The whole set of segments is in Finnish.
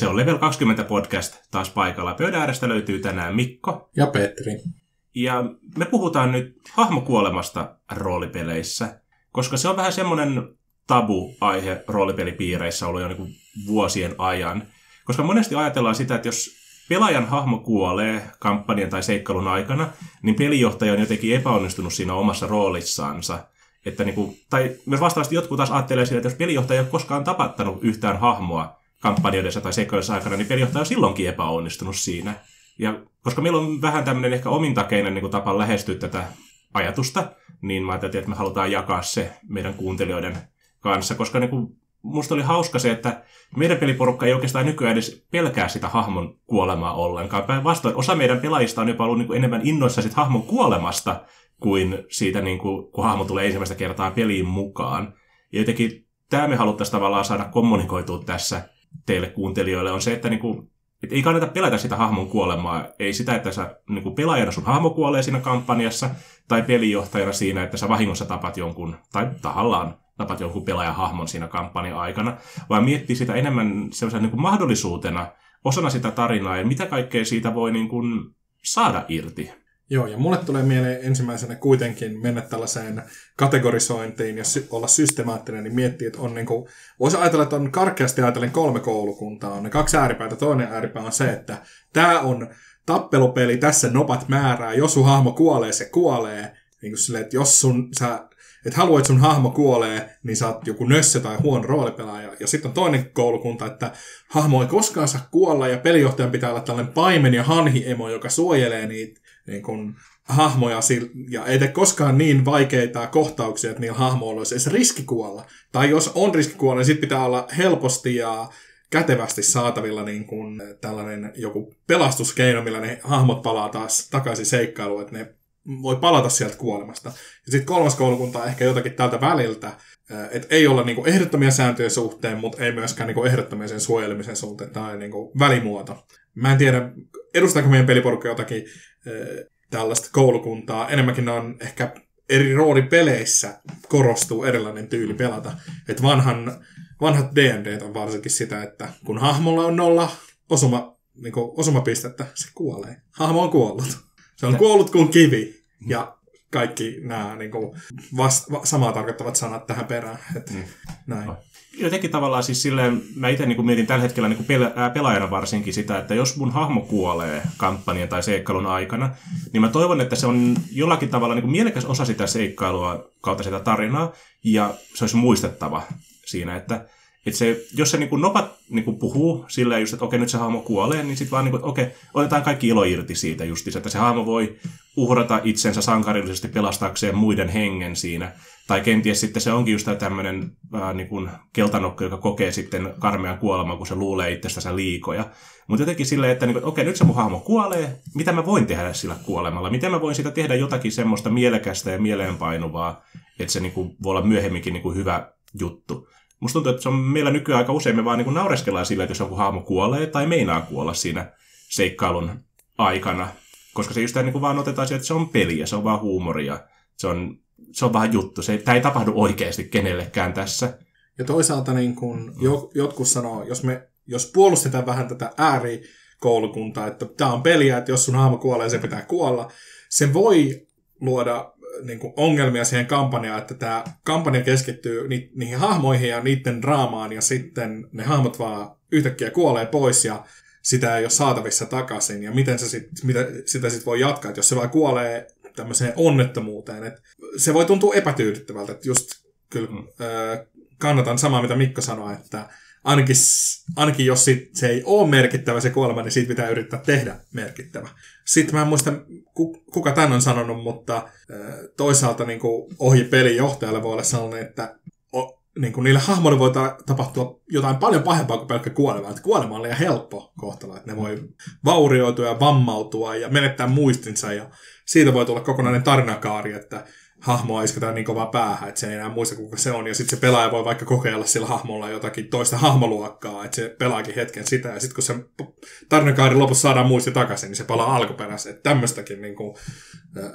Se on Level 20 podcast taas paikalla. Pöydän äärestä löytyy tänään Mikko. Ja Petri. Ja me puhutaan nyt hahmokuolemasta roolipeleissä, koska se on vähän semmoinen tabu-aihe roolipelipiireissä ollut jo niin kuin vuosien ajan. Koska monesti ajatellaan sitä, että jos pelaajan hahmo kuolee kampanjan tai seikkailun aikana, niin pelijohtaja on jotenkin epäonnistunut siinä omassa roolissaansa. Että niin kuin, tai myös vastaavasti jotkut taas ajattelee sitä, että jos pelijohtaja ei ole koskaan tapattanut yhtään hahmoa kampanjoidessa tai seikkailussa aikana, niin pelijohtaja on silloinkin epäonnistunut siinä. Ja koska meillä on vähän tämmöinen ehkä omintakeinen niin kuin tapa lähestyä tätä ajatusta, niin mä ajattelin, että me halutaan jakaa se meidän kuuntelijoiden kanssa, koska niin kuin, musta oli hauska se, että meidän peliporukka ei oikeastaan nykyään edes pelkää sitä hahmon kuolemaa ollenkaan. Päinvastoin osa meidän pelaajista on jopa ollut niin kuin enemmän innoissa sit hahmon kuolemasta kuin siitä, niin kuin, kun hahmo tulee ensimmäistä kertaa peliin mukaan. Ja jotenkin tämä me haluttaisiin tavallaan saada kommunikoitua tässä teille kuuntelijoille, on se, että niin kuin, et ei kannata pelätä sitä hahmon kuolemaa. Ei sitä, että sä niin kuin pelaajana sun hahmo kuolee siinä kampanjassa, tai pelijohtajana siinä, että sä vahingossa tapat jonkun, tai tahallaan tapat jonkun pelaajan hahmon siinä kampanjan aikana, vaan miettii sitä enemmän sellaisena niin kuin mahdollisuutena, osana sitä tarinaa, ja mitä kaikkea siitä voi niin kuin saada irti. Joo, ja mulle tulee mieleen ensimmäisenä kuitenkin mennä tällaiseen kategorisointiin ja olla systemaattinen, niin miettiä, että on niin kuin, voisi ajatella, että on karkeasti ajatellen kolme koulukuntaa, on ne kaksi ääripäätä. Toinen ääripää on se, että tämä on tappelupeli, tässä nopat määrää, jos sun hahmo kuolee, se kuolee. Niin kuin silleen, että jos sun, sä että haluat, että sun hahmo kuolee, niin sä oot joku nössö tai huono roolipelaaja. Ja sitten on toinen koulukunta, että hahmo ei koskaan saa kuolla ja pelijohtajan pitää olla tällainen paimen ja hanhiemo, joka suojelee niitä niin kun, hahmoja ja ei tee koskaan niin vaikeita kohtauksia, että niillä hahmoilla olisi edes riski kuolla. Tai jos on riski kuolla, niin sitten pitää olla helposti ja kätevästi saatavilla niin kuin tällainen joku pelastuskeino, millä ne hahmot palaa taas takaisin seikkailuun, että ne voi palata sieltä kuolemasta. Ja sitten kolmas koulukunta on ehkä jotakin tältä väliltä, että ei olla niinku ehdottomia sääntöjen suhteen, mutta ei myöskään niinku ehdottomia sen suojelemisen suhteen. On niinku välimuoto. Mä en tiedä, edustaako meidän peliporukka jotakin äh, tällaista koulukuntaa. Enemmänkin ne on ehkä eri roolipeleissä korostuu erilainen tyyli pelata. Että vanhan, vanhat D&D on varsinkin sitä, että kun hahmolla on nolla osuma, niin osumapistettä, se kuolee. Hahmo on kuollut. Se on kuollut kuin kivi. Ja kaikki nämä niin kuin, vast, va, samaa tarkoittavat sanat tähän perään. Et, mm. näin. Jotenkin tavallaan siis silleen, mä itse niin mietin tällä hetkellä niin pel- ää, pelaajana varsinkin sitä, että jos mun hahmo kuolee kampanjan tai seikkailun aikana, niin mä toivon, että se on jollakin tavalla niin mielekäs osa sitä seikkailua kautta sitä tarinaa, ja se olisi muistettava siinä, että että se, jos se niin nopat niin puhuu sillä just, että okei, nyt se hahmo kuolee, niin sitten vaan niin kuin, okei, otetaan kaikki ilo irti siitä justiinsa, että se hahmo voi uhrata itsensä sankarillisesti pelastaakseen muiden hengen siinä. Tai kenties sitten se onkin just tämmöinen äh, niin keltanokko, joka kokee sitten karmean kuoleman, kun se luulee itsestänsä liikoja. Mutta jotenkin silleen, että, niin kuin, okei, nyt se mun hahmo kuolee, mitä mä voin tehdä sillä kuolemalla? Miten mä voin sitä tehdä jotakin semmoista mielekästä ja mieleenpainuvaa, että se niin kuin, voi olla myöhemminkin niin kuin, hyvä juttu. Musta tuntuu, että se on meillä nykyään aika usein me vaan niin naureskellaan sillä, että jos joku hahmo kuolee tai meinaa kuolla siinä seikkailun aikana. Koska se just niin kuin vaan otetaan sieltä, että se on peliä, se on vaan huumoria. Se on, se on vähän juttu. Se, tämä ei tapahdu oikeasti kenellekään tässä. Ja toisaalta niin kun jo, jotkut sanoo, jos, me, jos puolustetaan vähän tätä äärikoulukuntaa, että tämä on peliä, että jos sun hahmo kuolee, se pitää kuolla, se voi luoda niin kuin ongelmia siihen kampanjaan, että tämä kampanja keskittyy ni- niihin hahmoihin ja niiden draamaan, ja sitten ne hahmot vaan yhtäkkiä kuolee pois, ja sitä ei ole saatavissa takaisin, ja miten se sit, mitä, sitä sitten voi jatkaa, että jos se vaan kuolee tämmöiseen onnettomuuteen, että se voi tuntua epätyydyttävältä, että just kyllä mm. äh, kannatan samaa, mitä Mikko sanoi, että ainakin, ainakin jos sit, se ei ole merkittävä se kuolema, niin siitä pitää yrittää tehdä merkittävä. Sitten mä en muista, kuka tämän on sanonut, mutta toisaalta niin kuin ohi pelin johtajalle voi olla sellainen, että niin kuin niille hahmoille voi tapahtua jotain paljon pahempaa kuin pelkkä kuolema. Että kuolema on liian helppo kohtalo, että ne voi vaurioitua ja vammautua ja menettää muistinsa ja siitä voi tulla kokonainen tarinakaari, että hahmoa isketään niin kovaa päähän, että se ei enää muista kuka se on. Ja sitten se pelaaja voi vaikka kokeilla sillä hahmolla jotakin toista hahmoluokkaa, että se pelaakin hetken sitä. Ja sitten kun se tarinakaari lopussa saadaan muisti takaisin, niin se palaa alkuperäiseen. Että tämmöistäkin niin kuin,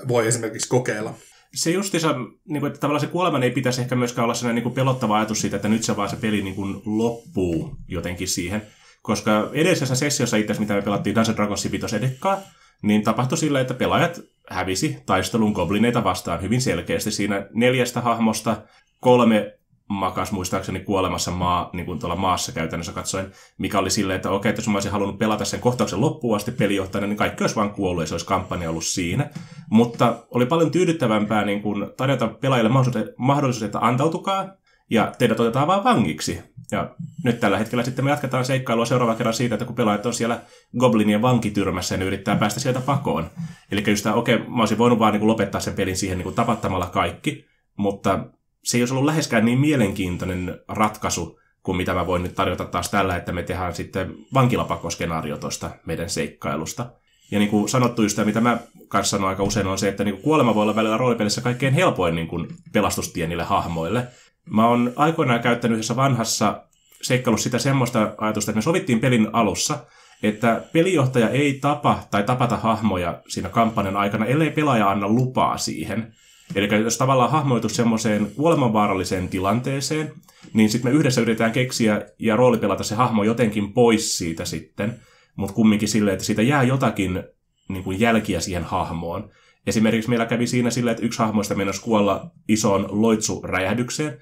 voi esimerkiksi kokeilla. Se justiinsa, niin kuin, että tavallaan se kuolema ei pitäisi ehkä myöskään olla sellainen niin kuin pelottava ajatus siitä, että nyt se vaan se peli niin kuin loppuu jotenkin siihen. Koska edellisessä sessiossa itse mitä me pelattiin Dungeons Dragonsin vitosedekkaa, niin tapahtui sillä, että pelaajat hävisi taistelun goblineita vastaan hyvin selkeästi. Siinä neljästä hahmosta kolme makas muistaakseni kuolemassa maa, niin kuin tuolla maassa käytännössä katsoen, mikä oli silleen, että okei, että jos mä olisin halunnut pelata sen kohtauksen loppuun asti pelijohtajana, niin kaikki olisi vaan kuollut ja se olisi kampanja ollut siinä. Mutta oli paljon tyydyttävämpää niin kuin tarjota pelaajille mahdollisuus, että antautukaa, ja teidät otetaan vaan vangiksi. Ja nyt tällä hetkellä sitten me jatketaan seikkailua seuraava kerran siitä, että kun pelaajat on siellä Goblinien vankityrmässä ja ne yrittää päästä sieltä pakoon. Eli just tämä, okei, mä olisin voinut vaan niin kuin lopettaa sen pelin siihen niin kuin tapattamalla kaikki, mutta se ei olisi ollut läheskään niin mielenkiintoinen ratkaisu kuin mitä mä voin nyt tarjota taas tällä, että me tehdään sitten vankilapakoskenaario tuosta meidän seikkailusta. Ja niin kuin sanottu just mitä mä kanssa sanon aika usein, on se, että niin kuin kuolema voi olla välillä roolipelissä kaikkein helpoin niin kuin pelastustie niille hahmoille. Mä oon aikoinaan käyttänyt yhdessä vanhassa seikkailussa sitä semmoista ajatusta, että me sovittiin pelin alussa, että pelijohtaja ei tapa tai tapata hahmoja siinä kampanjan aikana, ellei pelaaja anna lupaa siihen. Eli jos tavallaan hahmoitu semmoiseen kuolemanvaaralliseen tilanteeseen, niin sitten me yhdessä yritetään keksiä ja roolipelata se hahmo jotenkin pois siitä sitten, mutta kumminkin silleen, että siitä jää jotakin niin kuin jälkiä siihen hahmoon. Esimerkiksi meillä kävi siinä silleen, että yksi hahmoista menossa kuolla isoon loitsuräjähdykseen,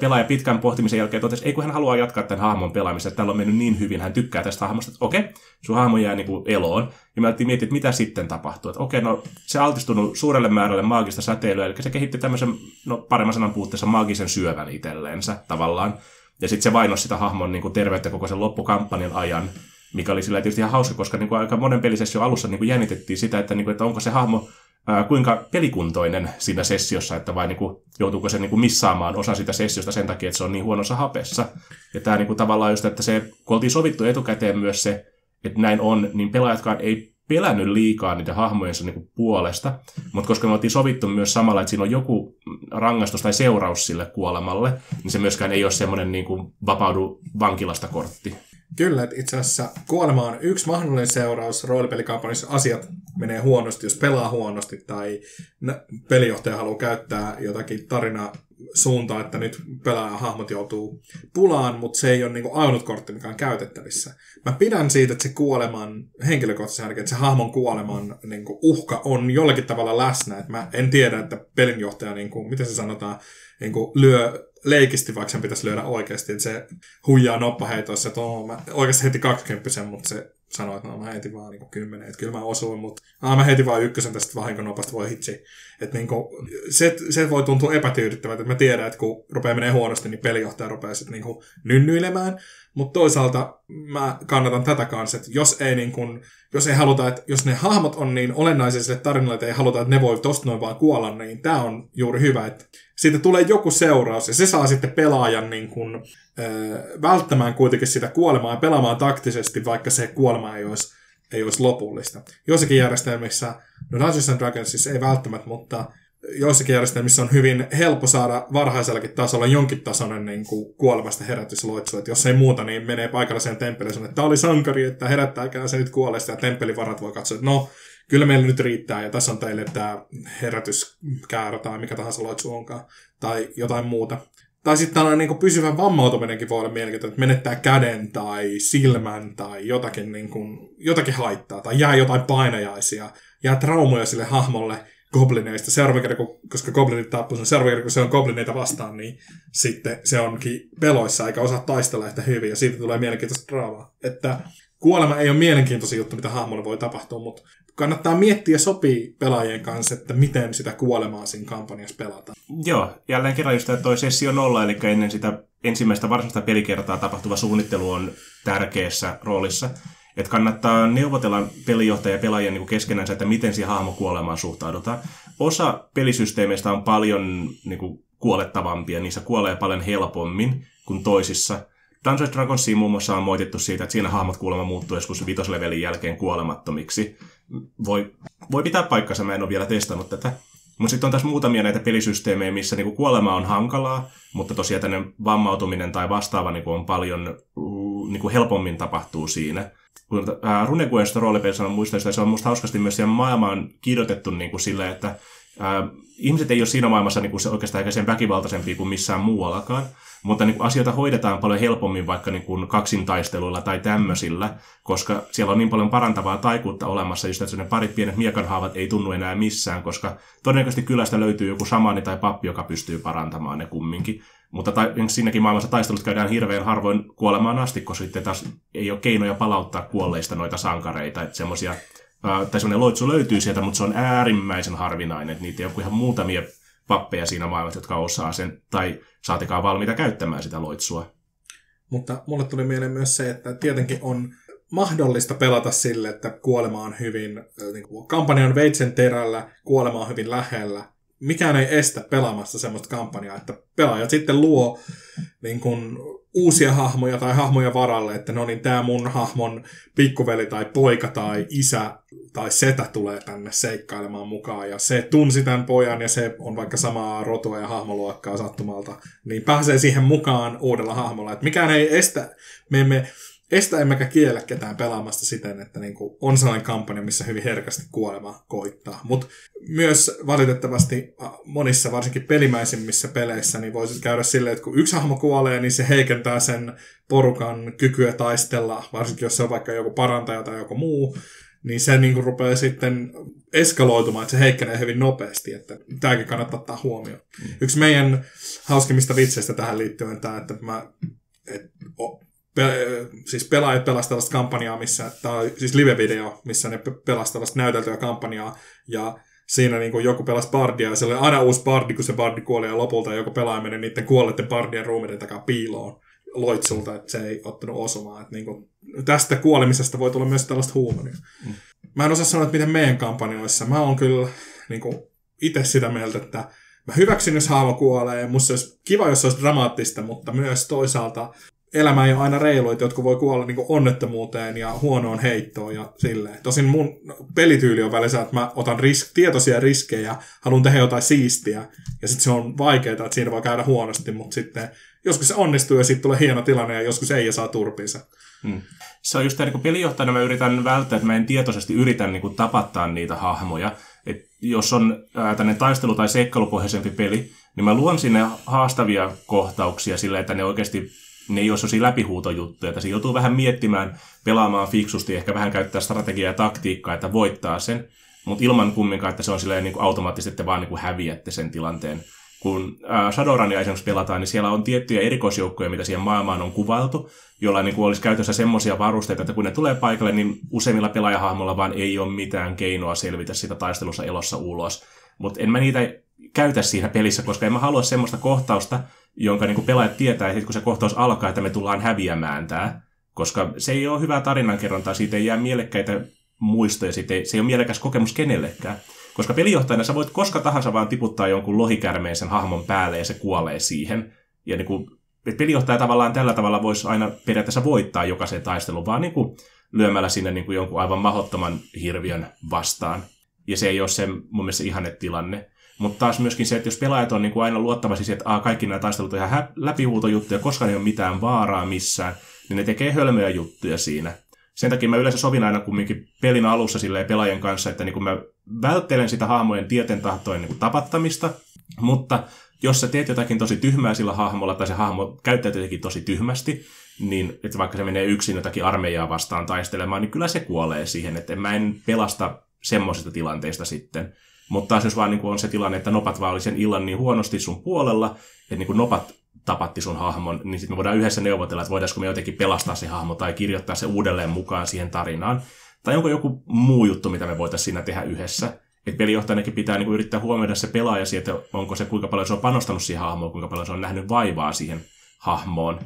pelaaja pitkän pohtimisen jälkeen totesi, ei kun hän haluaa jatkaa tämän hahmon pelaamista, että tällä on mennyt niin hyvin, hän tykkää tästä hahmosta, että okei, sun hahmo jää niin kuin eloon. Ja mä miettiä, että mitä sitten tapahtuu. Että okei, no se altistunut suurelle määrälle maagista säteilyä, eli se kehitti tämmöisen, no paremman sanan puutteessa, maagisen syövän itselleensä tavallaan. Ja sitten se vainosi sitä hahmon niin kuin terveyttä koko sen loppukampanjan ajan, mikä oli sillä tietysti ihan hauska, koska niin kuin aika monen pelisessio alussa niin kuin jännitettiin sitä, että, niin kuin, että onko se hahmo ää, kuinka pelikuntoinen siinä sessiossa, että vai niin kuin, joutuuko se niin kuin missaamaan osa sitä sessiosta sen takia, että se on niin huonossa hapessa. Ja tämä niin kuin, tavallaan just, että se, kun oltiin sovittu etukäteen myös se, että näin on, niin pelaajatkaan ei pelännyt liikaa niiden hahmojensa niin kuin puolesta, mutta koska me oltiin sovittu myös samalla, että siinä on joku rangaistus tai seuraus sille kuolemalle, niin se myöskään ei ole semmoinen niin kuin vapaudu vankilasta kortti. Kyllä, että itse asiassa kuolema on yksi mahdollinen seuraus roolipelikampanjassa. Asiat menee huonosti, jos pelaa huonosti tai pelijohtaja haluaa käyttää jotakin tarinaa suuntaan, että nyt hahmot joutuu pulaan, mutta se ei ole niinku ainut kortti, mikä on käytettävissä. Mä pidän siitä, että se kuoleman, henkilökohtaisesti ainakin, että se hahmon kuoleman niinku uhka on jollakin tavalla läsnä. Et mä en tiedä, että pelinjohtaja, niinku, miten se sanotaan, niinku lyö leikisti, vaikka sen pitäisi lyödä oikeasti, että se huijaa noppaheitoissa, että mä oikeasti heti 20, mutta se sanoi, että no, mä heitin vaan niin kymmenen, että kyllä mä osuin, mutta ah, mä heitin vaan ykkösen tästä vahinkonopasta, voi hitsi. Että niin kuin, se, se, voi tuntua epätyydyttävältä, että mä tiedän, että kun rupeaa menee huonosti, niin pelijohtaja rupeaa sitten niin nynnyilemään, mutta toisaalta mä kannatan tätä kanssa, että jos ei, niin kuin, jos ei haluta, että jos ne hahmot on niin olennaisia sille tarinalle, että ei haluta, että ne voi tosta noin vaan kuolla, niin tämä on juuri hyvä, että siitä tulee joku seuraus ja se saa sitten pelaajan niin kuin, välttämään kuitenkin sitä kuolemaa ja pelaamaan taktisesti, vaikka se kuolema ei olisi, ei olisi lopullista. Joissakin järjestelmissä, no Dungeons and Dragonsissa ei välttämättä, mutta joissakin järjestelmissä on hyvin helppo saada varhaisellakin tasolla jonkin tasoinen niin kuin kuolemasta herätysloitsu. Että jos ei muuta, niin menee paikalliseen temppeliin että tämä oli sankari, että herättääkää se nyt kuolesta. Ja temppelivarat voi katsoa, että no, kyllä meillä nyt riittää ja tässä on teille tämä herätyskäärä tai mikä tahansa loitsu onkaan tai jotain muuta. Tai sitten tällainen niin pysyvä vammautuminenkin voi olla mielenkiintoinen, että menettää käden tai silmän tai jotakin, niin kuin, jotakin haittaa tai jää jotain painajaisia, jää traumoja sille hahmolle goblineista. Seuraava kerran, koska goblinit tappuu sen, seuraava kerran, kun se on goblineita vastaan, niin sitten se onkin peloissa eikä osaa taistella yhtä hyvin ja siitä tulee mielenkiintoista draamaa. Että kuolema ei ole mielenkiintoisin juttu, mitä hahmolle voi tapahtua, mutta kannattaa miettiä sopii pelaajien kanssa, että miten sitä kuolemaa siinä kampanjassa pelataan. Joo, jälleen kerran just toi sessio nolla, eli ennen sitä ensimmäistä varsinaista pelikertaa tapahtuva suunnittelu on tärkeässä roolissa. Että kannattaa neuvotella pelijohtaja ja pelaajien niin keskenään, että miten siihen hahmokuolemaan suhtaudutaan. Osa pelisysteemeistä on paljon niin kuin, kuolettavampia, niissä kuolee paljon helpommin kuin toisissa – Dungeons Dragonsiin muun muassa on moitettu siitä, että siinä hahmot kuulemma muuttuu joskus vitoslevelin jälkeen kuolemattomiksi. Voi, voi pitää paikkansa, mä en ole vielä testannut tätä. Mutta sitten on tässä muutamia näitä pelisysteemejä, missä niinku kuolema on hankalaa, mutta tosiaan tänne vammautuminen tai vastaava niinku on paljon niinku helpommin tapahtuu siinä. Runequest roolipelissä on muista, se on musta hauskasti myös siellä maailmaan kirjoitettu niinku sillä, että Ää, ihmiset ei ole siinä maailmassa niin kuin se oikeastaan eikä sen väkivaltaisempia kuin missään muuallakaan, mutta niin kuin asioita hoidetaan paljon helpommin vaikka niin kuin kaksintaisteluilla tai tämmöisillä, koska siellä on niin paljon parantavaa taikuutta olemassa, just että ne parit pienet miekanhaavat ei tunnu enää missään, koska todennäköisesti kylästä löytyy joku samani tai pappi, joka pystyy parantamaan ne kumminkin. Mutta ta- siinäkin maailmassa taistelut käydään hirveän harvoin kuolemaan asti, koska sitten taas ei ole keinoja palauttaa kuolleista noita sankareita. Että semmosia, ää, tai semmoinen loitsu löytyy sieltä, mutta se on äärimmäisen harvinainen. Että niitä ei ole ihan muutamia pappeja siinä maailmassa, jotka osaa sen, tai saatikaan valmiita käyttämään sitä loitsua. Mutta mulle tuli mieleen myös se, että tietenkin on mahdollista pelata sille, että kuolema on hyvin, niin kuin kampanjan veitsen terällä, kuolema on hyvin lähellä, mikään ei estä pelaamassa semmoista kampanjaa, että pelaajat sitten luo niin kuin, uusia hahmoja tai hahmoja varalle, että no niin, tämä mun hahmon pikkuveli tai poika tai isä tai setä tulee tänne seikkailemaan mukaan ja se tunsi tämän pojan ja se on vaikka samaa rotua ja hahmoluokkaa sattumalta, niin pääsee siihen mukaan uudella hahmolla. Että mikään ei estä, me emme estä emmekä kiellä ketään pelaamasta siten, että niin kuin on sellainen kampanja, missä hyvin herkästi kuolema koittaa. Mutta myös valitettavasti monissa, varsinkin pelimäisimmissä peleissä, niin voisi käydä silleen, että kun yksi hahmo kuolee, niin se heikentää sen porukan kykyä taistella, varsinkin jos se on vaikka joku parantaja tai joku muu, niin se niin kuin rupeaa sitten eskaloitumaan, että se heikkenee hyvin nopeasti, että tämäkin kannattaa ottaa huomioon. Mm. Yksi meidän hauskimmista vitseistä tähän liittyen tämä, että mä et, pe- siis pelaajat pelasivat tällaista kampanjaa, missä, tai siis live-video, missä ne pelasivat tällaista näyteltyä kampanjaa, ja siinä niin kuin joku pelasi bardia, ja se oli aina uusi bardi, kun se bardi kuoli, ja lopulta joku pelaaja meni niiden kuolleiden bardien ruumiiden takaa piiloon loitsulta, että se ei ottanut osumaan. Että niin kuin, tästä kuolemisesta voi tulla myös tällaista huumoria. Mm. Mä en osaa sanoa, että miten meidän kampanjoissa. Mä oon kyllä niin kuin, itse sitä mieltä, että mä hyväksyn, jos haava kuolee. Musta olisi kiva, jos se olisi dramaattista, mutta myös toisaalta elämä ei ole aina reilu, että jotkut voi kuolla niin onnettomuuteen ja huonoon heittoon ja silleen. Tosin mun pelityyli on välissä, että mä otan risk, tietoisia riskejä, haluan tehdä jotain siistiä, ja sitten se on vaikeaa, että siinä voi käydä huonosti, mutta sitten joskus se onnistuu ja sitten tulee hieno tilanne ja joskus ei ja saa turpiinsa. Hmm. Se on just tämä niin pelijohtajana mä yritän välttää, että mä en tietoisesti yritän niin kuin, tapattaa niitä hahmoja. Et jos on ää, taistelu- tai seikkailupohjaisempi peli, niin mä luon sinne haastavia kohtauksia sillä, että ne oikeasti ne ei ole sellaisia läpihuutojuttuja, että se joutuu vähän miettimään, pelaamaan fiksusti, ehkä vähän käyttää strategiaa ja taktiikkaa, että voittaa sen, mutta ilman kumminkaan, että se on silleen niin kuin automaattisesti, että vaan niin kuin häviätte sen tilanteen. Kun Shadowrunia esimerkiksi pelataan, niin siellä on tiettyjä erikoisjoukkoja, mitä siihen maailmaan on kuvailtu, jolla niin kuin olisi käytössä semmoisia varusteita, että kun ne tulee paikalle, niin useimmilla pelaajahahmolla vaan ei ole mitään keinoa selvitä sitä taistelussa elossa ulos. Mutta en mä niitä käytä siinä pelissä, koska en mä halua semmoista kohtausta, jonka niin kuin pelaajat tietää, että kun se kohtaus alkaa, että me tullaan häviämään tämä, koska se ei ole hyvää tarinankerrontaa, siitä ei jää mielekkäitä muistoja, siitä ei, se ei ole mielekäs kokemus kenellekään. Koska pelijohtajana sä voit koska tahansa vaan tiputtaa jonkun lohikärmeen sen hahmon päälle ja se kuolee siihen. Ja niin kuin, pelijohtaja tavallaan tällä tavalla voisi aina periaatteessa voittaa jokaisen taistelun, vaan niin kuin lyömällä sinne niin kuin jonkun aivan mahottoman hirviön vastaan. Ja se ei ole se mun mielestä ihanne tilanne. Mutta taas myöskin se, että jos pelaajat on niin kuin aina luottavasti siihen, että kaikki nämä taistelut on ihan läpihuutojuttuja, koska ne ei ole mitään vaaraa missään, niin ne tekee hölmöjä juttuja siinä. Sen takia mä yleensä sovin aina kumminkin pelin alussa silleen pelaajien kanssa, että niin kuin mä välttelen sitä hahmojen tieten tahtojen niin kuin tapattamista, mutta jos sä teet jotakin tosi tyhmää sillä hahmolla, tai se hahmo käyttäytyy jotenkin tosi tyhmästi, niin että vaikka se menee yksin jotakin armeijaa vastaan taistelemaan, niin kyllä se kuolee siihen, että mä en pelasta semmoisista tilanteista sitten. Mutta taas jos vaan niin on se tilanne, että nopat vaan oli sen illan niin huonosti sun puolella, että niin nopat tapatti sun hahmon, niin sitten me voidaan yhdessä neuvotella, että voitaisiinko me jotenkin pelastaa se hahmo tai kirjoittaa se uudelleen mukaan siihen tarinaan. Tai onko joku muu juttu, mitä me voitaisiin siinä tehdä yhdessä. Että pelijohtajanakin pitää niin yrittää huomioida se pelaaja että onko se kuinka paljon se on panostanut siihen hahmoon, kuinka paljon se on nähnyt vaivaa siihen hahmoon,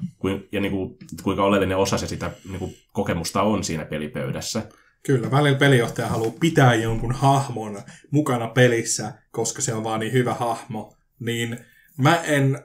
ja niin kuin, kuinka oleellinen osa se sitä niin kuin, kokemusta on siinä pelipöydässä. Kyllä, välillä pelijohtaja haluaa pitää jonkun hahmon mukana pelissä, koska se on vaan niin hyvä hahmo. Niin mä en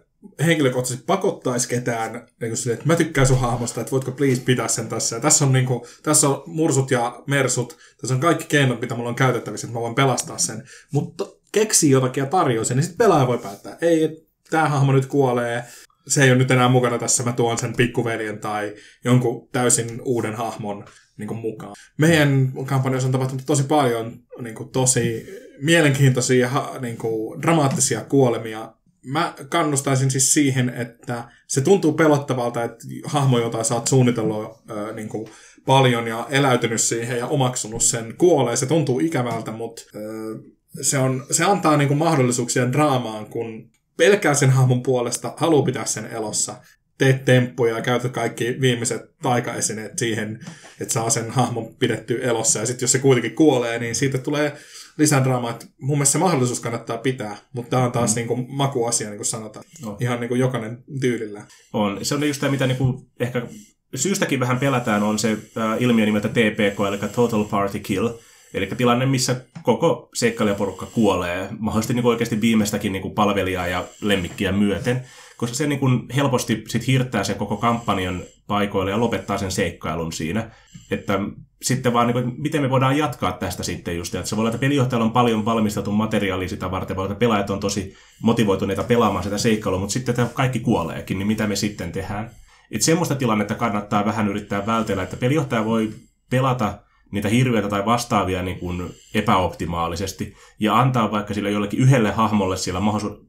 henkilökohtaisesti pakottaisi ketään, niin sille, että mä tykkään sun hahmosta, että voitko please pitää sen tässä. Ja tässä on, niin kuin, tässä on mursut ja mersut, tässä on kaikki keinot, mitä mulla on käytettävissä, että mä voin pelastaa sen. Mutta keksi jotakin ja tarjoa sen, niin sitten pelaaja voi päättää, ei, tämä hahmo nyt kuolee, se ei ole nyt enää mukana tässä, mä tuon sen pikkuveljen tai jonkun täysin uuden hahmon niin kuin mukaan. Meidän kampanjassa on tapahtunut tosi paljon niin kuin tosi mielenkiintoisia niin dramaattisia kuolemia. Mä kannustaisin siis siihen, että se tuntuu pelottavalta, että hahmo, jota sä oot suunnitellut äh, niin kuin paljon ja eläytynyt siihen ja omaksunut sen, kuolee. Se tuntuu ikävältä, mutta äh, se, on, se antaa niin kuin mahdollisuuksia draamaan, kun pelkää sen hahmon puolesta, haluaa pitää sen elossa, teet temppuja ja käytät kaikki viimeiset taikaesineet siihen, että saa sen hahmon pidettyä elossa. Ja sitten jos se kuitenkin kuolee, niin siitä tulee lisää draamaa. Että mun mielestä se mahdollisuus kannattaa pitää, mutta tämä on taas mm. niin kuin makuasia, niin kuin sanotaan. No. Ihan niin kuin jokainen tyylillä. On. Se on just tämä, mitä niin kuin ehkä syystäkin vähän pelätään, on se äh, ilmiö nimeltä TPK, eli Total Party Kill, Eli tilanne, missä koko seikkailijaporukka kuolee, mahdollisesti niin oikeasti viimeistäkin niin kuin palvelijaa ja lemmikkiä myöten, koska se niin kuin helposti sit hirttää sen koko kampanjan paikoille ja lopettaa sen seikkailun siinä. Että sitten vaan, niin kuin, miten me voidaan jatkaa tästä sitten just, että se voi olla, että pelijohtajalla on paljon valmisteltu materiaalia sitä varten, voi olla, että pelaajat on tosi motivoituneita pelaamaan sitä seikkailua, mutta sitten tämä kaikki kuoleekin, niin mitä me sitten tehdään? Että semmoista tilannetta kannattaa vähän yrittää vältellä, että pelijohtaja voi pelata niitä hirviöitä tai vastaavia niin kuin epäoptimaalisesti ja antaa vaikka sille jollekin yhdelle hahmolle siellä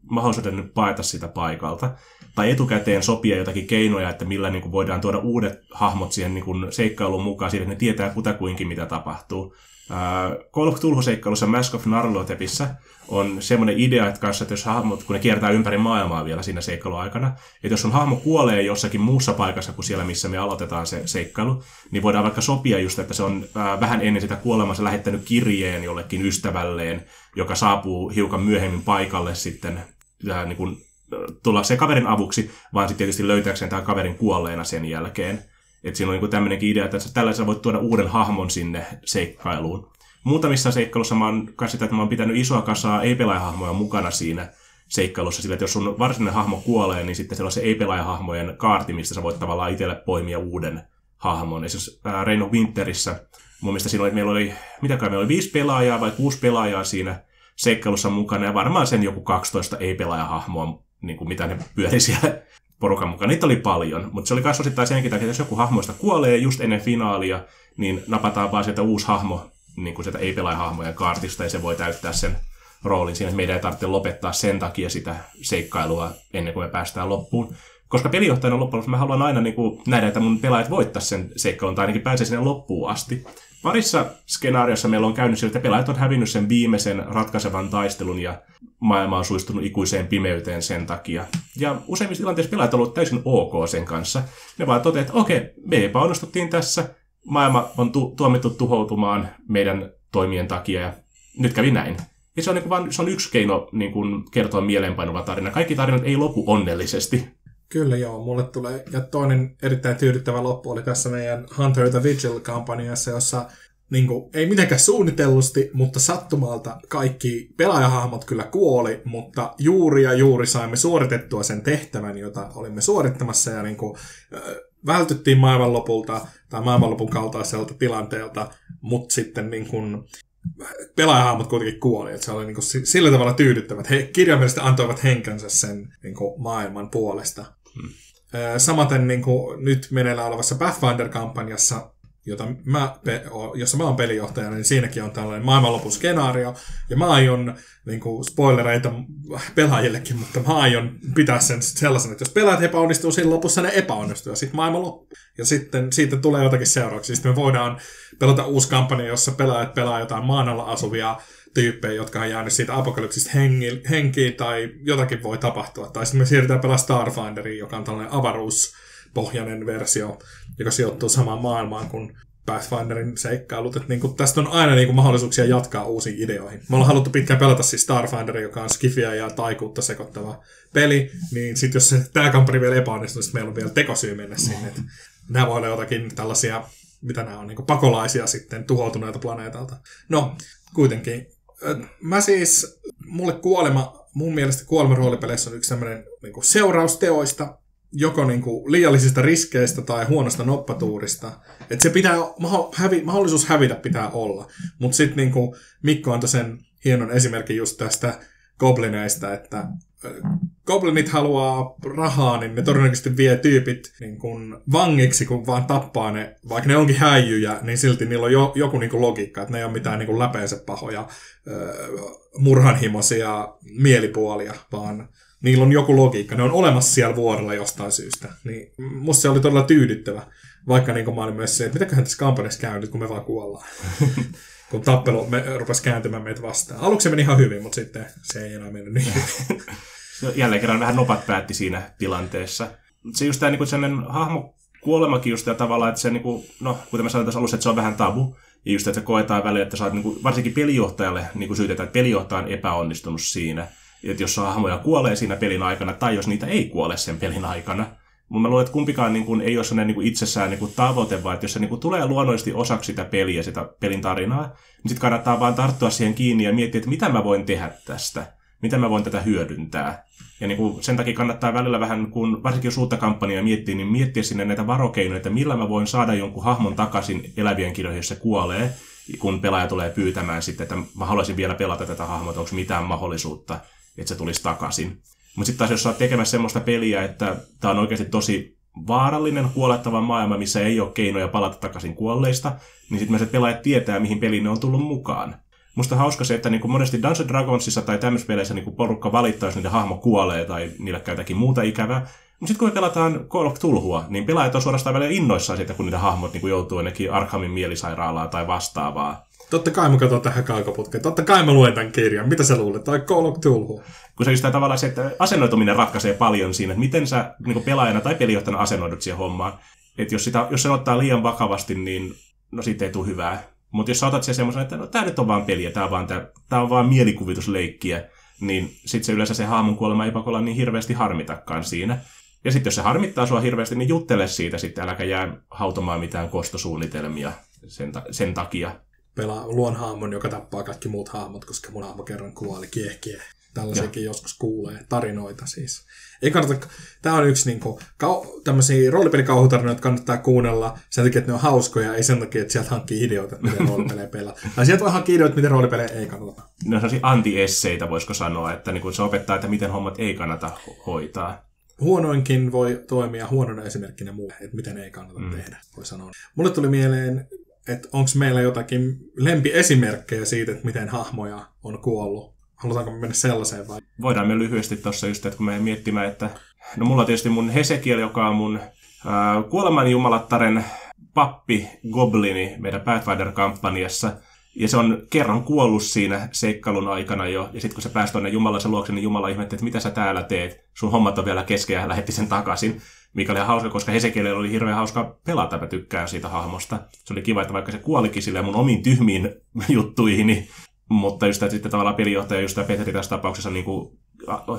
mahdollisuuden paeta sitä paikalta. Tai etukäteen sopia jotakin keinoja, että millä niin kuin voidaan tuoda uudet hahmot siihen niin kuin seikkailuun mukaan, että ne tietää kutakuinkin mitä tapahtuu. Call of Cthulhu-seikkailussa Mask of Narlotepissa on semmoinen idea, että, kanssa, että jos hahmot, kun ne kiertää ympäri maailmaa vielä siinä seikkailuaikana, että jos on hahmo kuolee jossakin muussa paikassa kuin siellä, missä me aloitetaan se seikkailu, niin voidaan vaikka sopia just, että se on ää, vähän ennen sitä kuolemansa lähettänyt kirjeen jollekin ystävälleen, joka saapuu hiukan myöhemmin paikalle sitten ää, niin kuin, tulla se kaverin avuksi, vaan sitten tietysti löytääkseen tämän kaverin kuolleena sen jälkeen. Että siinä on niin tämmöinenkin idea, että tällaisella voit tuoda uuden hahmon sinne seikkailuun. Muutamissa seikkailussa mä oon sitä, että mä oon pitänyt isoa kasaa ei-pelaajahahmoja mukana siinä seikkailussa, sillä että jos sun varsinainen hahmo kuolee, niin sitten siellä on se ei-pelaajahahmojen kaarti, mistä sä voit tavallaan itselle poimia uuden hahmon. Esimerkiksi Reino Winterissä, mun mielestä siinä oli, meillä oli, mitä kai, meillä oli viisi pelaajaa vai kuusi pelaajaa siinä seikkailussa mukana, ja varmaan sen joku 12 ei-pelaajahahmoa, niin kuin mitä ne pyöri siellä porukan mukaan. Niitä oli paljon, mutta se oli myös osittain senkin takia, että jos joku hahmoista kuolee just ennen finaalia, niin napataan vaan sieltä uusi hahmo niin kuin sieltä ei-pelaajahahmojen kaartista, ja se voi täyttää sen roolin siinä, että meidän ei tarvitse lopettaa sen takia sitä seikkailua ennen kuin me päästään loppuun. Koska pelijohtajana loppujen mä haluan aina niin kuin, nähdä, että mun pelaajat voittaa sen seikkailun, tai ainakin pääsee sinne loppuun asti. Parissa skenaariossa meillä on käynyt sillä, että pelaajat on hävinnyt sen viimeisen ratkaisevan taistelun ja maailma on suistunut ikuiseen pimeyteen sen takia. Ja useimmissa tilanteissa pelaajat ovat täysin ok sen kanssa. Ne vaan toteavat, että okei, me epäonnistuttiin tässä, maailma on tu- tuomittu tuhoutumaan meidän toimien takia ja nyt kävi näin. Ja se on, niin vaan, se on yksi keino niin kuin kertoa mieleenpainuva tarina. Kaikki tarinat ei lopu onnellisesti. Kyllä joo, mulle tulee. Ja toinen erittäin tyydyttävä loppu oli tässä meidän Hunter the Vigil-kampanjassa, jossa niin kuin, ei mitenkään suunnitellusti, mutta sattumalta kaikki pelaajahahmot kyllä kuoli, mutta juuri ja juuri saimme suoritettua sen tehtävän, jota olimme suorittamassa ja niin kuin, vältyttiin maailmanlopulta tai maailmanlopun kaltaiselta tilanteelta, mutta sitten niin kuin, pelaajahahmot kuitenkin kuoli. Että se oli niin kuin, sillä tavalla tyydyttävät. He kirjaimellisesti antoivat henkensä sen niin kuin, maailman puolesta. Hmm. Samaten niin kuin, nyt meneillään olevassa Pathfinder-kampanjassa jota mä, jossa mä oon pelijohtajana, niin siinäkin on tällainen maailmanlopun skenaario. Ja mä aion, niin kuin spoilereita pelaajillekin, mutta mä aion pitää sen sellaisen, että jos pelaajat epäonnistuu siinä lopussa, ne epäonnistuu ja sitten maailma loppuu. Ja sitten siitä tulee jotakin seurauksia. Sitten me voidaan pelata uusi kampanja, jossa pelaajat pelaa jotain maan alla asuvia tyyppejä, jotka on jäänyt siitä apokalypsista henkiin tai jotakin voi tapahtua. Tai sitten me siirrytään pelaamaan Starfinderiin, joka on tällainen avaruus pohjainen versio, joka sijoittuu samaan maailmaan kuin Pathfinderin seikkailut. Että niin kuin, tästä on aina niin kuin, mahdollisuuksia jatkaa uusiin ideoihin. Me ollaan haluttu pitkään pelata siis Starfinder, joka on skifiä ja taikuutta sekoittava peli, niin sitten jos tämä kampani vielä epäonnistuu, niin meillä on vielä tekosyy mennä sinne. Että nämä voi olla jotakin tällaisia, mitä nämä on, niin kuin pakolaisia sitten tuhoutuneelta planeetalta. No, kuitenkin. Mä siis, mulle kuolema, mun mielestä kuolema roolipeleissä on yksi sellainen niin seuraus teoista, joko niin kuin liiallisista riskeistä tai huonosta noppatuurista. Että se pitää, mahdollisuus hävitä pitää olla. Mutta sitten niin Mikko antoi sen hienon esimerkin just tästä goblineista, että goblinit haluaa rahaa, niin ne todennäköisesti vie tyypit niin kun vangiksi, kun vaan tappaa ne, vaikka ne onkin häijyjä, niin silti niillä on jo, joku niin logiikka, että ne ei ole mitään niin läpeensä pahoja, murhanhimoisia mielipuolia, vaan niillä on joku logiikka. Ne on olemassa siellä vuorella jostain syystä. Niin musta se oli todella tyydyttävä. Vaikka niin mä olin myös se, että mitäköhän tässä kampanjassa käy nyt, kun me vaan kuollaan. kun tappelu me, rupesi kääntymään meitä vastaan. Aluksi se meni ihan hyvin, mutta sitten se ei enää mennyt niin Jälleen kerran vähän nopat päätti siinä tilanteessa. Se just tämä niin sellainen hahmo kuolemakin just tavallaan, että se, niin kuin, no, kuten mä sanoin tässä alussa, että se on vähän tabu. Ja just, että se koetaan välillä, että saat, niin kuin, varsinkin pelijohtajalle niin syytetään, että pelijohtaja on epäonnistunut siinä. Että jos hahmoja kuolee siinä pelin aikana, tai jos niitä ei kuole sen pelin aikana, mutta mä luulen, että kumpikaan niin kuin, ei ole sellainen niin itsessään niin kuin tavoite, vaan että jos se niin kuin, tulee luonnollisesti osaksi sitä peliä, sitä pelin tarinaa, niin sitten kannattaa vaan tarttua siihen kiinni ja miettiä, että mitä mä voin tehdä tästä, mitä mä voin tätä hyödyntää. Ja niin kuin, sen takia kannattaa välillä vähän, kun varsinkin jos uutta kampanjaa miettii, niin miettiä sinne näitä varokeinoja, että millä mä voin saada jonkun hahmon takaisin elävien kirjoihin, jos se kuolee, kun pelaaja tulee pyytämään sitten, että mä haluaisin vielä pelata tätä hahmoa, onko mitään mahdollisuutta, että se tulisi takaisin. Mutta sitten taas jos sä oot tekemässä semmoista peliä, että tämä on oikeasti tosi vaarallinen, kuolettava maailma, missä ei ole keinoja palata takaisin kuolleista, niin sitten myös pelaajat tietää, mihin peliin ne on tullut mukaan. Musta on hauska se, että niin kuin monesti Dungeons Dragonsissa tai tämmöisissä peleissä niin kuin porukka valittaa, jos niiden hahmo kuolee tai niille käy jotakin muuta ikävää. Mutta sitten kun me pelataan Call of Tulhua, niin pelaajat on suorastaan välillä innoissaan siitä, kun niiden hahmot niin kuin joutuu ainakin Arkhamin mielisairaalaan tai vastaavaa. Totta kai mä katson tähän kaikoputkeen. Totta kai mä luen tämän kirjan. Mitä sä luulet? Tai Call of Tulhu. Kun se just tavallaan se, että asennoituminen ratkaisee paljon siinä, että miten sä niin pelaajana tai pelijohtajana asennoidut siihen hommaan. Että jos, sitä, jos se ottaa liian vakavasti, niin no siitä ei tule hyvää. Mutta jos sä otat sen semmoisen, että no tää nyt on vaan peliä, tää on vaan, tää, tää on vaan mielikuvitusleikkiä, niin sitten se yleensä se haamun kuolema ei pakolla niin hirveästi harmitakaan siinä. Ja sitten jos se harmittaa sua hirveästi, niin juttele siitä sitten, äläkä jää hautomaan mitään kostosuunnitelmia sen, ta- sen takia pelaa, luon haamon, joka tappaa kaikki muut haamot, koska mun haamo kerran kuoli, kieh, kieh. Tällaisiakin ja. joskus kuulee, tarinoita siis. Ei kannata, tämä on yksi niin kuin, kau, tämmöisiä roolipelikauhutarinoita kannattaa kuunnella sen takia, että ne on hauskoja, ei sen takia, että sieltä hankkii ideoita, miten roolipelejä pelaa. Tai sieltä voi hankkia ideoita, miten roolipelejä ei kannata. Ne on sellaisia anti-esseitä, voisiko sanoa, että niin kuin se opettaa, että miten hommat ei kannata hoitaa. Huonoinkin voi toimia huonona esimerkkinä muu, että miten ei kannata mm. tehdä, voi sanoa. Mulle tuli mieleen että onko meillä jotakin lempiesimerkkejä siitä, että miten hahmoja on kuollut. Halutaanko me mennä sellaiseen vai? Voidaan me lyhyesti tuossa just, että kun me miettimään, että no mulla on tietysti mun Hesekiel, joka on mun äh, kuolemanjumalattaren pappi Goblini meidän Pathfinder-kampanjassa. Ja se on kerran kuollut siinä seikkailun aikana jo. Ja sitten kun se pääsi tuonne Jumalansa luokse, niin Jumala ihmetti, että mitä sä täällä teet. Sun hommat on vielä kesken ja lähetti sen takaisin mikä oli hauska, koska Hesekielillä oli hirveän hauska pelata, mä tykkään siitä hahmosta. Se oli kiva, että vaikka se kuolikin sille mun omiin tyhmiin juttuihin, niin, mutta just että sitten tavallaan pelijohtaja, just Petri tässä tapauksessa niin kuin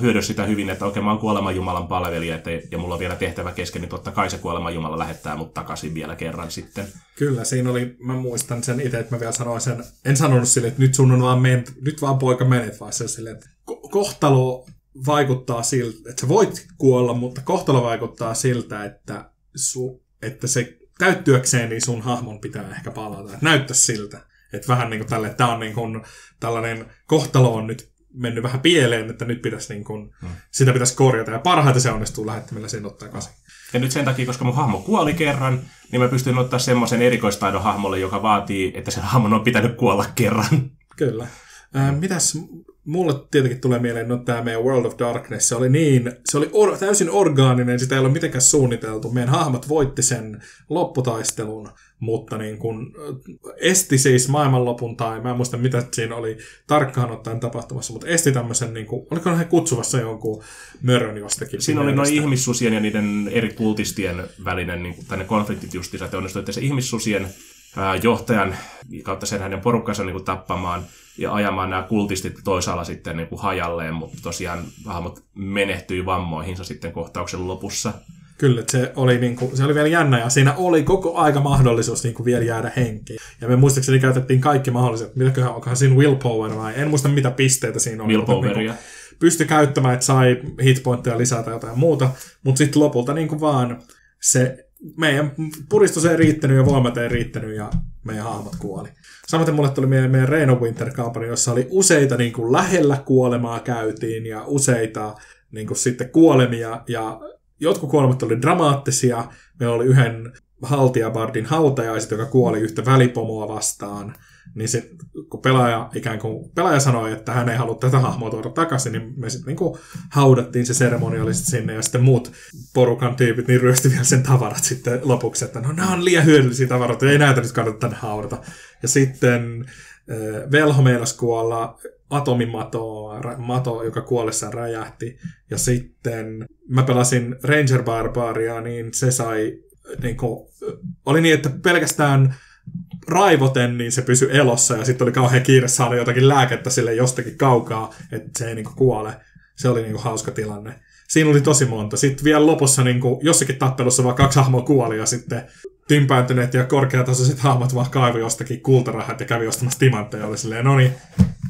hyödy sitä hyvin, että okei, mä oon kuoleman Jumalan palvelija, että, ja mulla on vielä tehtävä kesken, niin totta kai se kuoleman Jumala lähettää mut takaisin vielä kerran sitten. Kyllä, siinä oli, mä muistan sen itse, että mä vielä sanoin sen, en sanonut sille, että nyt sun on vaan, men, nyt vaan poika menet, vaan se sille, että kohtalo vaikuttaa siltä, että sä voit kuolla, mutta kohtalo vaikuttaa siltä, että, su, että se täyttyäkseen niin sun hahmon pitää ehkä palata. Että näyttää siltä. Että vähän niin kuin tälle, että tämä on niin kuin, tällainen kohtalo on nyt mennyt vähän pieleen, että nyt pitäisi niin kuin, hmm. sitä pitäisi korjata. Ja parhaiten se onnistuu lähettämällä sen ottaa kasi. Ja nyt sen takia, koska mun hahmo kuoli kerran, niin mä pystyn ottaa semmoisen erikoistaidon hahmolle, joka vaatii, että sen hahmon on pitänyt kuolla kerran. Kyllä. Äh, mitäs mulle tietenkin tulee mieleen, no tämä meidän World of Darkness, se oli niin, se oli or, täysin orgaaninen, sitä ei ole mitenkään suunniteltu. Meidän hahmot voitti sen lopputaistelun, mutta niin kun, esti siis maailmanlopun, tai mä en muista mitä siinä oli tarkkaan ottaen tapahtumassa, mutta esti tämmöisen, niin kuin, oliko he kutsuvassa jonkun mörön jostakin. Siinä oli noin ihmissusien ja niiden eri kultistien välinen niin kuin, konfliktit justiinsa, että onnistui, että se ihmissusien johtajan kautta sen hänen porukkansa niin kuin, tappamaan ja ajamaan nämä kultistit toisaalla sitten niin kuin hajalleen, mutta tosiaan hahmot menehtyi vammoihinsa sitten kohtauksen lopussa. Kyllä, se oli, niin kuin, se oli vielä jännä ja siinä oli koko aika mahdollisuus niin kuin vielä jäädä henkiin. Ja me muistaakseni käytettiin kaikki mahdolliset, mitäköhän onkohan siinä willpower vai en muista mitä pisteitä siinä oli. Willpoweria. Niin pystyi käyttämään, että sai hitpointteja lisää tai jotain muuta, mutta sitten lopulta niin kuin vaan se meidän puristus ei riittänyt ja voimat ei riittänyt ja meidän hahmot kuoli. Samaten mulle tuli mieleen meidän Reino Winter Company, jossa oli useita niin kuin lähellä kuolemaa käytiin ja useita niin kuin sitten kuolemia ja jotkut kuolemat oli dramaattisia. Meillä oli yhden haltijabardin hautajaiset, joka kuoli yhtä välipomoa vastaan. Niin sit, kun pelaaja, ikään kuin, pelaaja sanoi, että hän ei halua tätä hahmoa tuoda takaisin, niin me sitten niin haudattiin se seremoniallisesti sinne, ja sitten muut porukan tyypit niin ryösti vielä sen tavarat sitten lopuksi, että no nämä on liian hyödyllisiä tavaroita, ei näitä nyt kannata tänne haudata. Ja sitten äh, Velho meinas kuolla atomimato, mato, joka kuollessaan räjähti. Ja sitten mä pelasin Ranger Barbaria, niin se sai, niin kuin, oli niin, että pelkästään raivoten, niin se pysyi elossa ja sitten oli kauhean kiire saada jotakin lääkettä sille jostakin kaukaa, että se ei niinku kuole. Se oli niinku hauska tilanne. Siinä oli tosi monta. Sitten vielä lopussa niinku, jossakin tappelussa vaan kaksi hahmoa kuoli ja sitten tympääntyneet ja korkeatasoiset hahmot vaan kaivoi jostakin kultarahat ja kävi ostamassa timantteja. Oli silleen, no niin,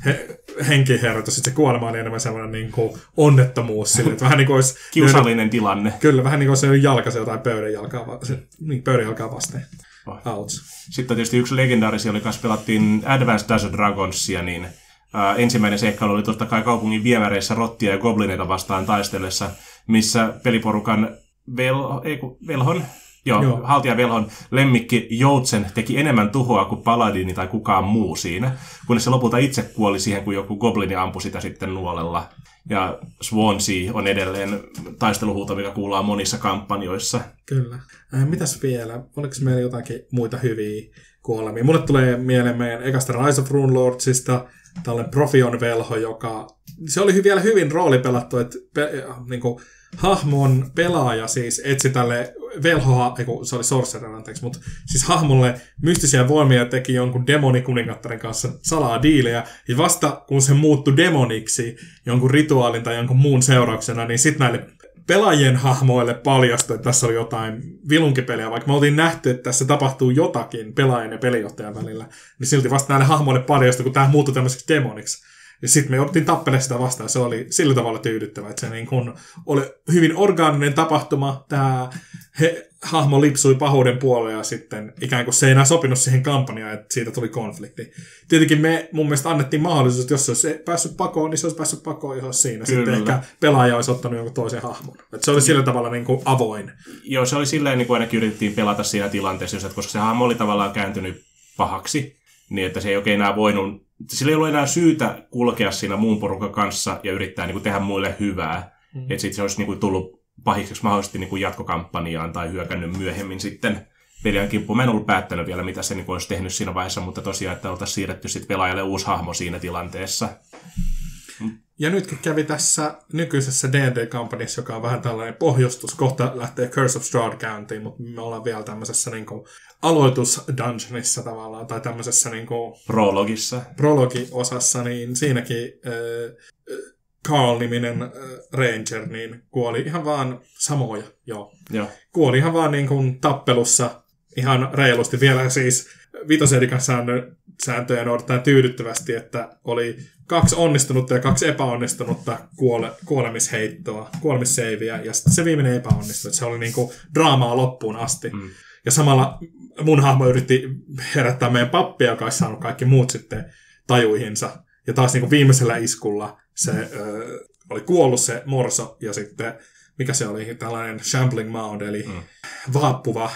he, henkiherrotus. Sitten se kuolema oli enemmän sellainen niin kuin onnettomuus. Sille, että vähän niin kuin olisi... Kiusallinen lyönyt, tilanne. Kyllä, vähän niin kuin olisi jalkasi jotain pöydän jalkaa, se, niin, pöydän jalkaa vasten. Ouch. Sitten tietysti yksi legendaarisia oli, kanssa pelattiin Advanced Dungeons Dragonsia, niin ää, ensimmäinen seikkailu oli totta kai kaupungin viemäreissä rottia ja goblineita vastaan taistellessa, missä peliporukan vel, ei, kun, velhon, joo, joo. haltija velhon lemmikki Joutsen teki enemmän tuhoa kuin paladini tai kukaan muu siinä, kunnes se lopulta itse kuoli siihen, kun joku goblini ampui sitä sitten nuolella. Ja Swansea on edelleen taisteluhuuto, mikä kuullaan monissa kampanjoissa. Kyllä. Äh, mitäs vielä? Oliko meillä jotakin muita hyviä kuolemia? Mulle tulee mieleen meidän ekasta Rise of Rune Lordsista tällainen Profion velho, joka... Se oli vielä hyvin roolipelattu, että pe, niin kuin, hahmon pelaaja siis etsi tälle velho, eiku, se oli Sorcerer, anteeksi, mutta siis hahmolle mystisiä voimia teki jonkun demonikuningattaren kanssa salaa diilejä, ja vasta kun se muuttui demoniksi jonkun rituaalin tai jonkun muun seurauksena, niin sitten näille pelaajien hahmoille paljastui, että tässä oli jotain vilunkipeliä, vaikka me oltiin nähty, että tässä tapahtuu jotakin pelaajan ja pelijohtajan välillä, niin silti vasta näille hahmoille paljastui, kun tämä muuttui tämmöiseksi demoniksi. Ja sitten me jouduttiin tappelemaan sitä vastaan. Se oli sillä tavalla tyydyttävä, että se niin kun oli hyvin orgaaninen tapahtuma. Tämä he, hahmo lipsui pahuuden puolelle ja sitten ikään kuin se ei enää sopinut siihen kampanjaan, että siitä tuli konflikti. Tietenkin me mun mielestä annettiin mahdollisuus, että jos se olisi päässyt pakoon, niin se olisi päässyt pakoon ihan siinä. Kyllä. Sitten ehkä pelaaja olisi ottanut jonkun toisen hahmon. Että se oli sillä tavalla niin kuin avoin. Joo, se oli silleen, niin kuin ainakin yritettiin pelata siinä tilanteessa, että koska se hahmo oli tavallaan kääntynyt pahaksi, niin että se ei oikein enää voinut, sillä ei ollut enää syytä kulkea siinä muun porukan kanssa ja yrittää niin kuin tehdä muille hyvää. Mm. Että sitten se olisi niin kuin tullut pahiksi mahdollisesti niin kuin jatkokampanjaan tai hyökännyt myöhemmin sitten peliän kimppuun. Mä en ollut päättänyt vielä, mitä se niin kuin olisi tehnyt siinä vaiheessa, mutta tosiaan, että oltaisiin siirretty sitten pelaajalle uusi hahmo siinä tilanteessa. Ja nyt kävi tässä nykyisessä D&D-kampanjassa, joka on vähän tällainen pohjustus, kohta lähtee Curse of Strahd käyntiin, mutta me ollaan vielä tämmöisessä niin kuin aloitus-dungeonissa tavallaan, tai tämmöisessä niin kuin prologissa. Prologi-osassa, niin siinäkin äh, Carl-niminen äh, ranger niin kuoli ihan vaan samoja, joo. joo. Kuoli ihan vaan niin kuin tappelussa ihan reilusti. Vielä siis vitosedikan sääntöjä noudattaa tyydyttävästi, että oli kaksi onnistunutta ja kaksi epäonnistunutta kuole, kuolemisheittoa, kuolemisseiviä, ja sitten se viimeinen epäonnistui. Se oli niinku draamaa loppuun asti. Mm. Ja samalla mun hahmo yritti herättää meidän pappia, joka olisi saanut kaikki muut sitten tajuihinsa. Ja taas niinku viimeisellä iskulla se ö, oli kuollut se morso, ja sitten, mikä se oli, tällainen shambling mound, eli mm. vaappuva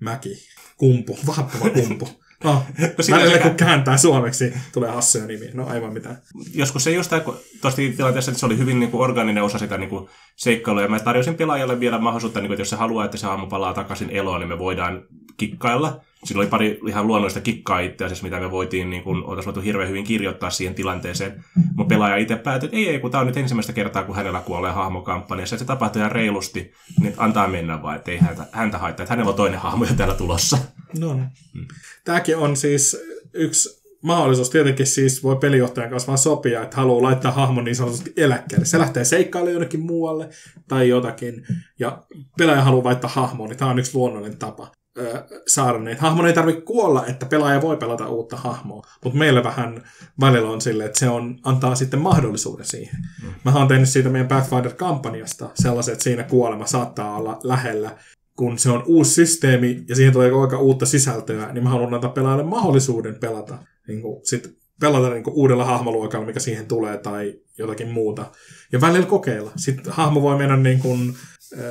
mäki, kumpu, vaappuva kumpu. No, välillä kun kääntää suomeksi, tulee hassuja nimiä. No aivan mitään. Joskus se jostain tuosta tilanteessa, että se oli hyvin niin kuin, organinen osa sitä niin kuin, seikkailua. Ja mä tarjosin pelaajalle vielä mahdollisuutta, niin kuin, että jos se haluaa, että se aamu palaa takaisin eloon, niin me voidaan kikkailla. Siinä oli pari ihan luonnollista kikkaa itse asiassa, mitä me voitiin, niin kuin, oltaisiin voitu hirveän hyvin kirjoittaa siihen tilanteeseen. Mutta pelaaja itse päätyi, että ei, ei, kun tämä on nyt ensimmäistä kertaa, kun hänellä kuolee hahmokampanjassa. Että se tapahtuu ihan reilusti, niin antaa mennä vaan, että ei häntä, häntä haittaa, että hänellä on toinen hahmo jo täällä tulossa. No niin. Hmm. Tämäkin on siis yksi mahdollisuus. Tietenkin siis voi pelijohtajan kanssa vaan sopia, että haluaa laittaa hahmon niin sanotusti eläkkeelle. Se lähtee seikkailemaan jonnekin muualle tai jotakin, ja pelaaja haluaa laittaa hahmoon, niin tämä on yksi luonnollinen tapa saada niitä. Hahmon ei tarvitse kuolla, että pelaaja voi pelata uutta hahmoa, mutta meillä vähän välillä on silleen, että se on, antaa sitten mahdollisuuden siihen. Mm. Mä oon tehnyt siitä meidän Pathfinder-kampanjasta sellaisen, että siinä kuolema saattaa olla lähellä kun se on uusi systeemi ja siihen tulee koko ajan uutta sisältöä, niin mä haluan antaa pelaajalle mahdollisuuden pelata, niin kuin, sit pelata niin kuin uudella hahmoluokalla, mikä siihen tulee, tai jotakin muuta. Ja välillä kokeilla. Sitten hahmo voi mennä niin kuin, äh,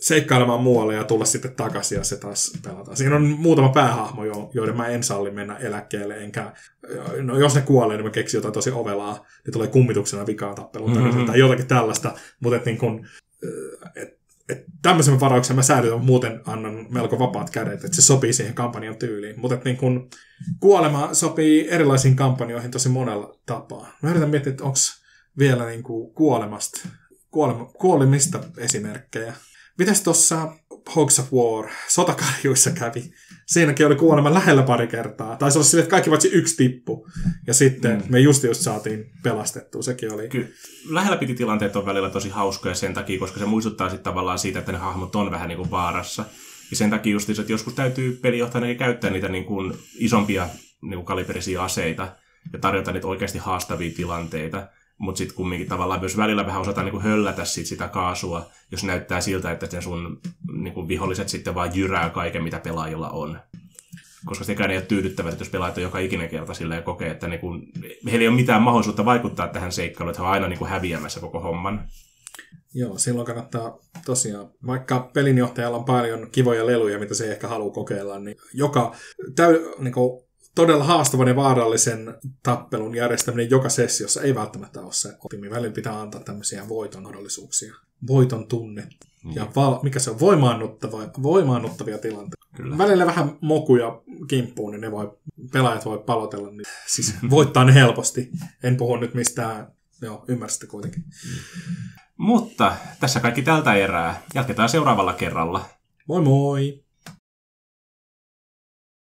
seikkailemaan muualle ja tulla sitten takaisin ja se taas pelataan. Siinä on muutama päähahmo, joiden mä en salli mennä eläkkeelle, enkä, no jos ne kuolee, niin mä keksin jotain tosi ovelaa, ne tulee kummituksena vikaan tappeluun mm-hmm. tai jotakin tällaista, mutta et niin kun, et, tämmöisen varauksen mä säädetän, muuten annan melko vapaat kädet, että se sopii siihen kampanjan tyyliin. Mutta niin kun, kuolema sopii erilaisiin kampanjoihin tosi monella tapaa. Mä yritän miettiä, että onko vielä niin kuolemasta, kuolema, kuolemista esimerkkejä. Mitäs tuossa Hogs of War, sotakarjuissa kävi? Siinäkin oli kuolema lähellä pari kertaa. Taisi olla sille, että kaikki paitsi yksi tippu. Ja sitten mm. me just just saatiin pelastettua. Sekin oli... Kyllä. Lähellä piti tilanteet on välillä tosi hauskoja sen takia, koska se muistuttaa sitten tavallaan siitä, että ne hahmot on vähän niin kuin vaarassa. Ja sen takia just, että joskus täytyy pelijohtajana käyttää niitä niin kuin isompia niin kuin kaliberisia aseita ja tarjota niitä oikeasti haastavia tilanteita mutta sitten kumminkin tavallaan myös välillä vähän osata niinku höllätä sit sitä kaasua, jos näyttää siltä, että sen sun niinku viholliset sitten vaan jyrää kaiken, mitä pelaajilla on. Koska sekään ei ole tyydyttävää, että jos pelaajat joka ikinen kerta silleen kokee, että niinku, heillä ei ole mitään mahdollisuutta vaikuttaa tähän seikkailuun, että he on aina niinku häviämässä koko homman. Joo, silloin kannattaa tosiaan, vaikka pelinjohtajalla on paljon kivoja leluja, mitä se ehkä halua kokeilla, niin joka täy, niin kuin, todella haastavan ja vaarallisen tappelun järjestäminen joka sessiossa ei välttämättä ole se optimi. Välillä pitää antaa tämmöisiä voiton mahdollisuuksia. Voiton tunne. Mm. Ja val- mikä se on? Voimaannuttava, voimaannuttavia tilanteita. Kyllä. Välillä vähän mokuja kimppuun, niin ne voi, pelaajat voi palotella. Niin, siis voittaa ne helposti. En puhu nyt mistään, joo, ymmärsitte kuitenkin. Mutta tässä kaikki tältä erää. Jatketaan seuraavalla kerralla. Moi moi!